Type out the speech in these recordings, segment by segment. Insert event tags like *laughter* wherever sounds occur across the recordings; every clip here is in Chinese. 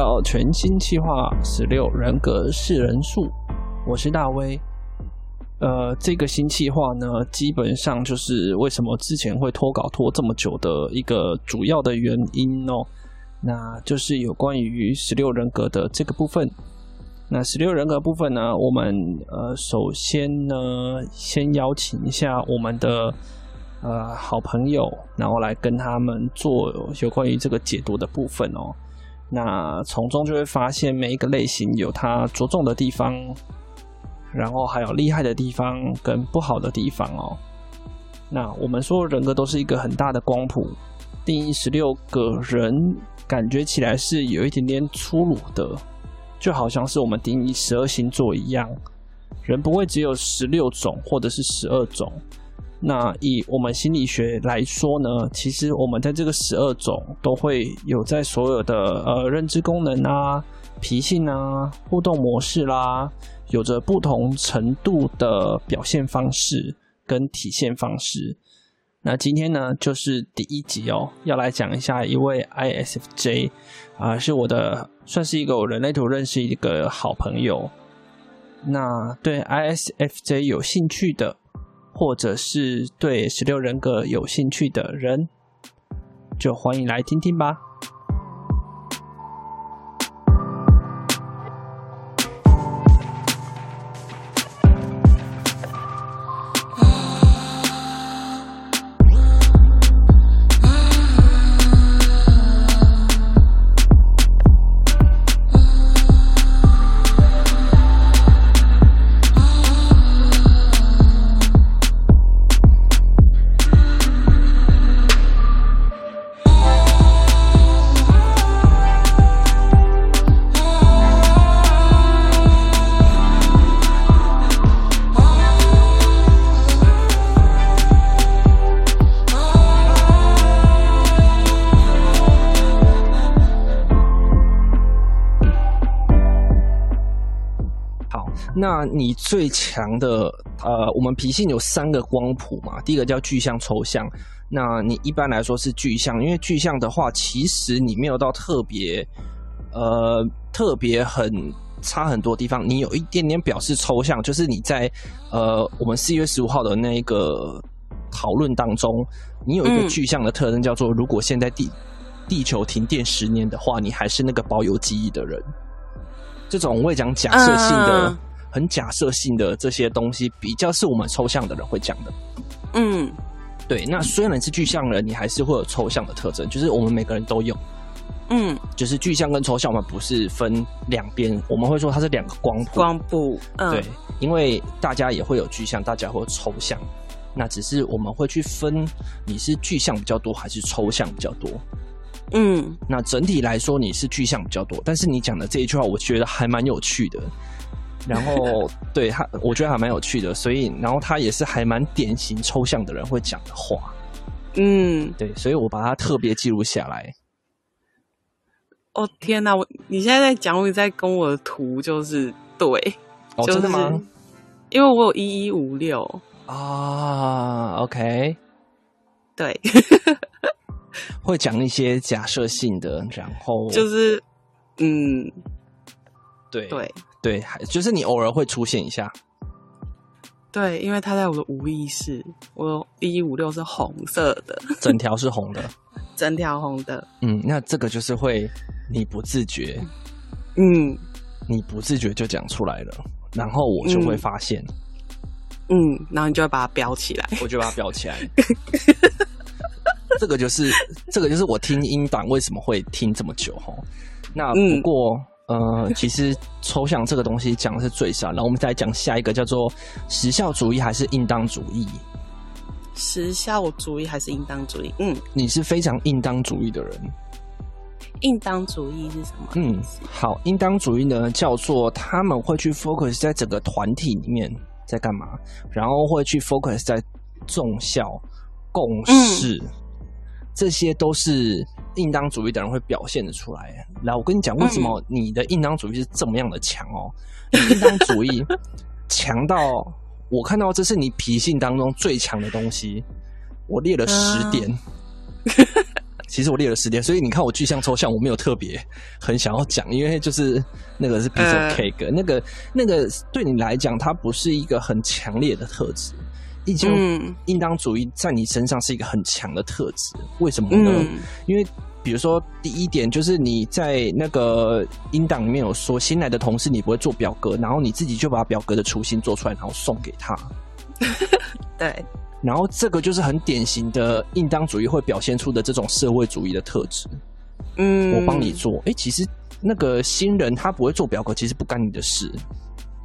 到全新企划十六人格四人数，我是大威。呃，这个新企划呢，基本上就是为什么之前会拖稿拖这么久的一个主要的原因哦。那就是有关于十六人格的这个部分。那十六人格部分呢，我们呃首先呢，先邀请一下我们的呃好朋友，然后来跟他们做有关于这个解读的部分哦。那从中就会发现每一个类型有它着重的地方，然后还有厉害的地方跟不好的地方哦。那我们说人格都是一个很大的光谱，定义十六个人，感觉起来是有一点点粗鲁的，就好像是我们定义十二星座一样，人不会只有十六种或者是十二种。那以我们心理学来说呢，其实我们在这个十二种都会有在所有的呃认知功能啊、脾性啊、互动模式啦，有着不同程度的表现方式跟体现方式。那今天呢，就是第一集哦，要来讲一下一位 ISFJ 啊，是我的算是一个我人类图认识一个好朋友。那对 ISFJ 有兴趣的。或者是对十六人格有兴趣的人，就欢迎来听听吧。那你最强的呃，我们脾性有三个光谱嘛，第一个叫具象抽象。那你一般来说是具象，因为具象的话，其实你没有到特别呃特别很差很多地方，你有一点点表示抽象，就是你在呃我们四月十五号的那个讨论当中，你有一个具象的特征叫做，如果现在地地球停电十年的话，你还是那个保有记忆的人。这种我也讲假设性的。很假设性的这些东西，比较是我们抽象的人会讲的。嗯，对。那虽然是具象人，你还是会有抽象的特征，就是我们每个人都有。嗯，就是具象跟抽象，我们不是分两边，我们会说它是两个光谱。光谱，嗯，对，因为大家也会有具象，大家会有抽象，那只是我们会去分你是具象比较多还是抽象比较多。嗯，那整体来说你是具象比较多，但是你讲的这一句话，我觉得还蛮有趣的。然后对他，我觉得还蛮有趣的，所以然后他也是还蛮典型抽象的人会讲的话，嗯，对，所以我把它特别记录下来。哦天哪，我你现在在讲，我在跟我的图就是对，哦，真的吗？因为我有一一五六啊，OK，对，*laughs* 会讲一些假设性的，然后就是嗯，对对。对，就是你偶尔会出现一下。对，因为它在我的无意识，我一一五六是红色的，整条是红的，*laughs* 整条红的。嗯，那这个就是会你不自觉，嗯，你不自觉就讲出来了，然后我就会发现，嗯，嗯，然后你就会把它标起来，我就把它标起来。*laughs* 这个就是，这个就是我听音档为什么会听这么久吼。那不过。嗯呃，其实抽象这个东西讲的是最少，然后我们再讲下一个叫做时效主义还是应当主义？时效主义还是应当主义？嗯，你是非常应当主义的人。应当主义是什么？嗯，好，应当主义呢叫做他们会去 focus 在整个团体里面在干嘛，然后会去 focus 在众效共识。嗯这些都是应当主义的人会表现的出来。来，我跟你讲，为什么你的应当主义是这么样的强哦？应当主义 *laughs* 强到我看到这是你脾性当中最强的东西。我列了十点，其实我列了十点，所以你看我具象抽象，我没有特别很想要讲，因为就是那个是 piece of cake，、呃、那个那个对你来讲，它不是一个很强烈的特质。依旧，应当主义在你身上是一个很强的特质。为什么呢？嗯、因为比如说第一点就是你在那个音档里面有说，新来的同事你不会做表格，然后你自己就把表格的雏形做出来，然后送给他。*laughs* 对。然后这个就是很典型的应当主义会表现出的这种社会主义的特质。嗯，我帮你做。哎、欸，其实那个新人他不会做表格，其实不干你的事。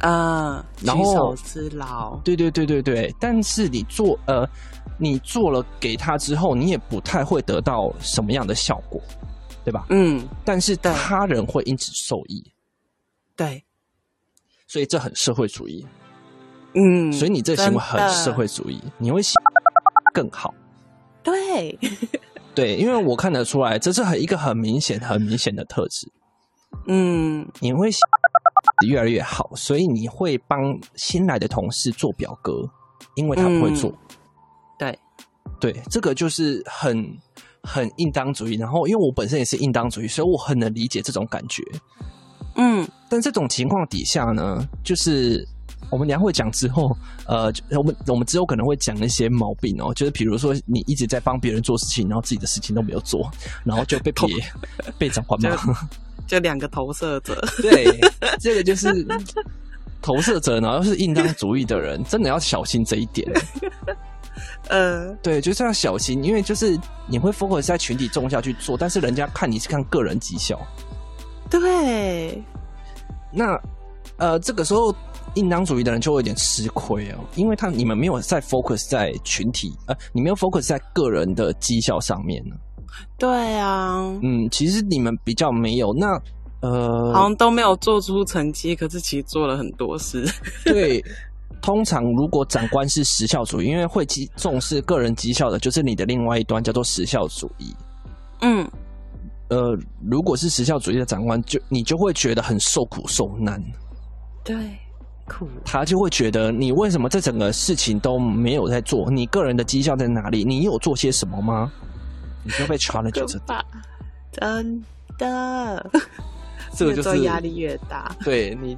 啊，然后举手之劳。对对对对对。但是你做呃，你做了给他之后，你也不太会得到什么样的效果，对吧？嗯。但是他人会因此受益。对。所以这很社会主义。嗯，所以你这行为很社会主义，你会更好。对，*laughs* 对，因为我看得出来，这是很一个很明显、很明显的特质。嗯，你会越来越好，所以你会帮新来的同事做表格，因为他不会做。嗯、对，对，这个就是很很应当主义。然后，因为我本身也是应当主义，所以我很能理解这种感觉。嗯，但这种情况底下呢，就是。我们等下会讲之后，呃，我们我们之后可能会讲一些毛病哦，就是比如说你一直在帮别人做事情，然后自己的事情都没有做，然后就被 *laughs* 别被长官骂，就两个投射者，*laughs* 对，这个就是 *laughs* 投射者，然后是应当主义的人，真的要小心这一点。*laughs* 呃，对，就是要小心，因为就是你会 focus 在群体重下去做，但是人家看你是看个人绩效，对，那呃，这个时候。应当主义的人就会有点吃亏哦，因为他你们没有在 focus 在群体，呃，你没有 focus 在个人的绩效上面呢。对啊，嗯，其实你们比较没有，那呃，好像都没有做出成绩，可是其实做了很多事。*laughs* *laughs* 对，通常如果长官是时效主义，因为会重视个人绩效的，就是你的另外一端叫做时效主义。嗯，呃，如果是时效主义的长官，就你就会觉得很受苦受难。对。苦他就会觉得你为什么这整个事情都没有在做？你个人的绩效在哪里？你有做些什么吗？你就被 challenge 这真的，*laughs* 这个就是压力越大。对你，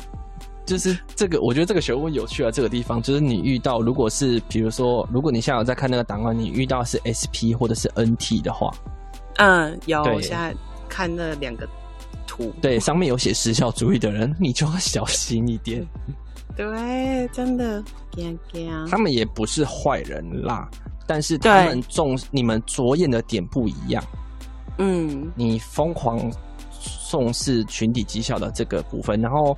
就是这个，我觉得这个学问有趣啊。这个地方就是你遇到，如果是比如说，如果你现在有在看那个档案，你遇到是 SP 或者是 NT 的话，嗯，有。我现在看那两个图，对，上面有写时效主义的人，你就要小心一点。对，真的，他们也不是坏人啦，但是他们重你们着眼的点不一样。嗯，你疯狂重视群体绩效的这个部分，然后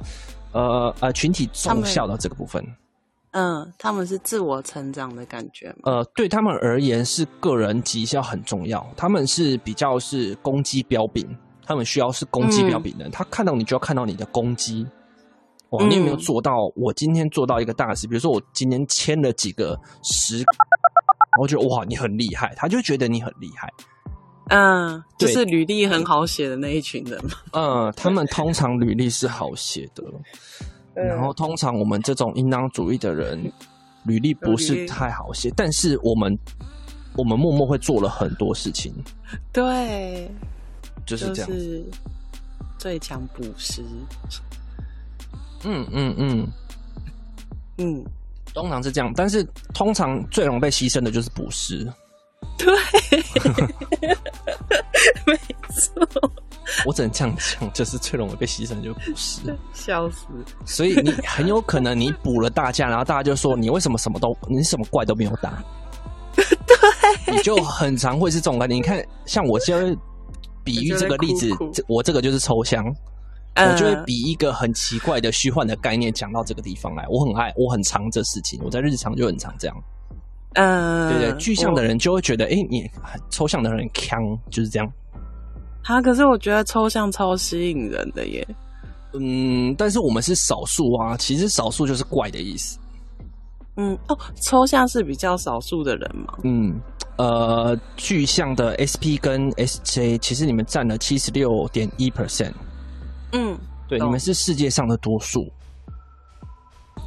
呃呃，群体重效的这个部分，嗯，他们是自我成长的感觉。呃，对他们而言是个人绩效很重要，他们是比较是攻击标炳，他们需要是攻击标炳的，嗯、他看到你就要看到你的攻击。你有没有做到？我今天做到一个大事，比如说我今天签了几个十，我觉得哇，你很厉害，他就觉得你很厉害。嗯，就是履历很好写的那一群人。嗯，他们通常履历是好写的，然后通常我们这种应当主义的人，履历不是太好写，但是我们我们默默会做了很多事情。对，就是这样，是最强捕食。嗯嗯嗯嗯，通常是这样，但是通常最容易被牺牲的就是捕食。对，*laughs* 没错。我只能这样讲，就是最容易被牺牲的就是捕食。笑死！所以你很有可能你捕了大家，然后大家就说你为什么什么都你什么怪都没有打？*laughs* 对，你就很常会是这种感觉。你看，像我现在比喻这个例子，哭哭我这个就是抽象。我就会比一个很奇怪的虚幻的概念讲到这个地方来。我很爱，我很常这事情，我在日常就很常这样。嗯，对对，具象的人就会觉得，哎、欸，你很抽象的人很锵，就是这样。啊，可是我觉得抽象超吸引人的耶。嗯，但是我们是少数啊，其实少数就是怪的意思。嗯，哦，抽象是比较少数的人嘛。嗯，呃，具象的 SP 跟 SJ，其实你们占了七十六点一 percent。嗯，对，你们是世界上的多数，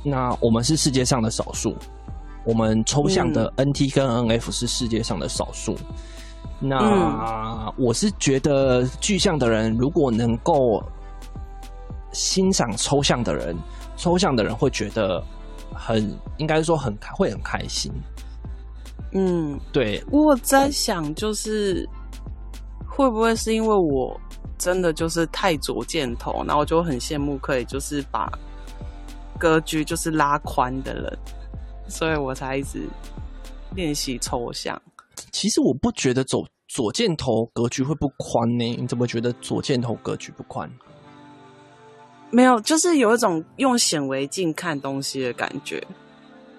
那我们是世界上的少数。我们抽象的 NT 跟 NF 是世界上的少数。那我是觉得具象的人如果能够欣赏抽象的人，抽象的人会觉得很应该说很会很开心。嗯，对。我在想，就是会不会是因为我真的就是太左箭头，然后我就很羡慕可以就是把格局就是拉宽的人，所以我才一直练习抽象。其实我不觉得走左箭头格局会不宽呢？你怎么觉得左箭头格局不宽？没有，就是有一种用显微镜看东西的感觉。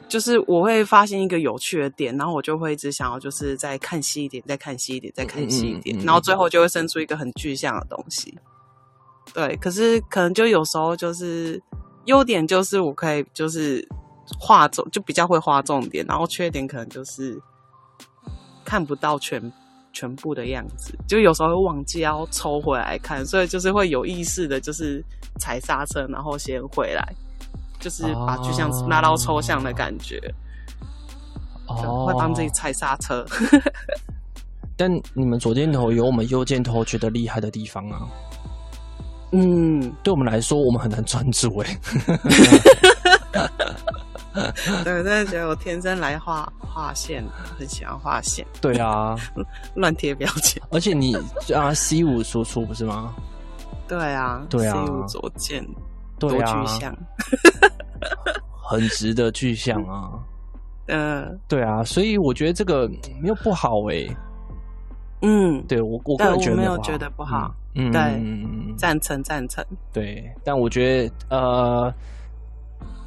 就是我会发现一个有趣的点，然后我就会一直想要，就是再看细一点，再看细一点，再看细一点，然后最后就会生出一个很具象的东西。对，可是可能就有时候就是优点就是我可以就是画重，就比较会画重点，然后缺点可能就是。看不到全全部的样子，就有时候会忘记要抽回来看，所以就是会有意识的，就是踩刹车，然后先回来，就是把具象拉到抽象的感觉。哦，会帮自己踩刹车。*laughs* 但你们左箭头有我们右箭头觉得厉害的地方啊。嗯，对我们来说，我们很难专注哎。*laughs* 对，我真的觉得我天生来画画线，很喜欢画线。对啊，*laughs* 乱贴标签。而且你啊，C 五输出不是吗？对啊，对啊，C 五左键，多具象，*laughs* 很值得具象啊。嗯，对啊，所以我觉得这个没有不好哎、欸。嗯，对我我个人觉得没有觉得不好。嗯，对，赞成赞成。对，但我觉得呃。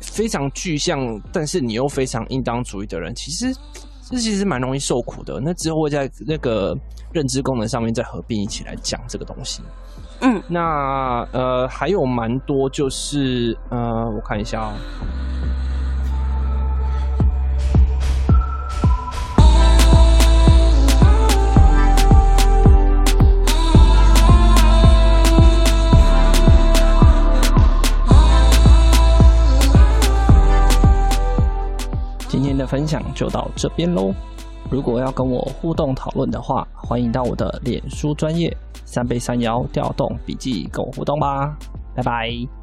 非常具象，但是你又非常应当主义的人，其实这其实蛮容易受苦的。那之后会在那个认知功能上面再合并一起来讲这个东西。嗯，那呃还有蛮多，就是呃我看一下哦。今天的分享就到这边喽。如果要跟我互动讨论的话，欢迎到我的脸书专业三杯三爻调动笔记跟我互动吧。拜拜。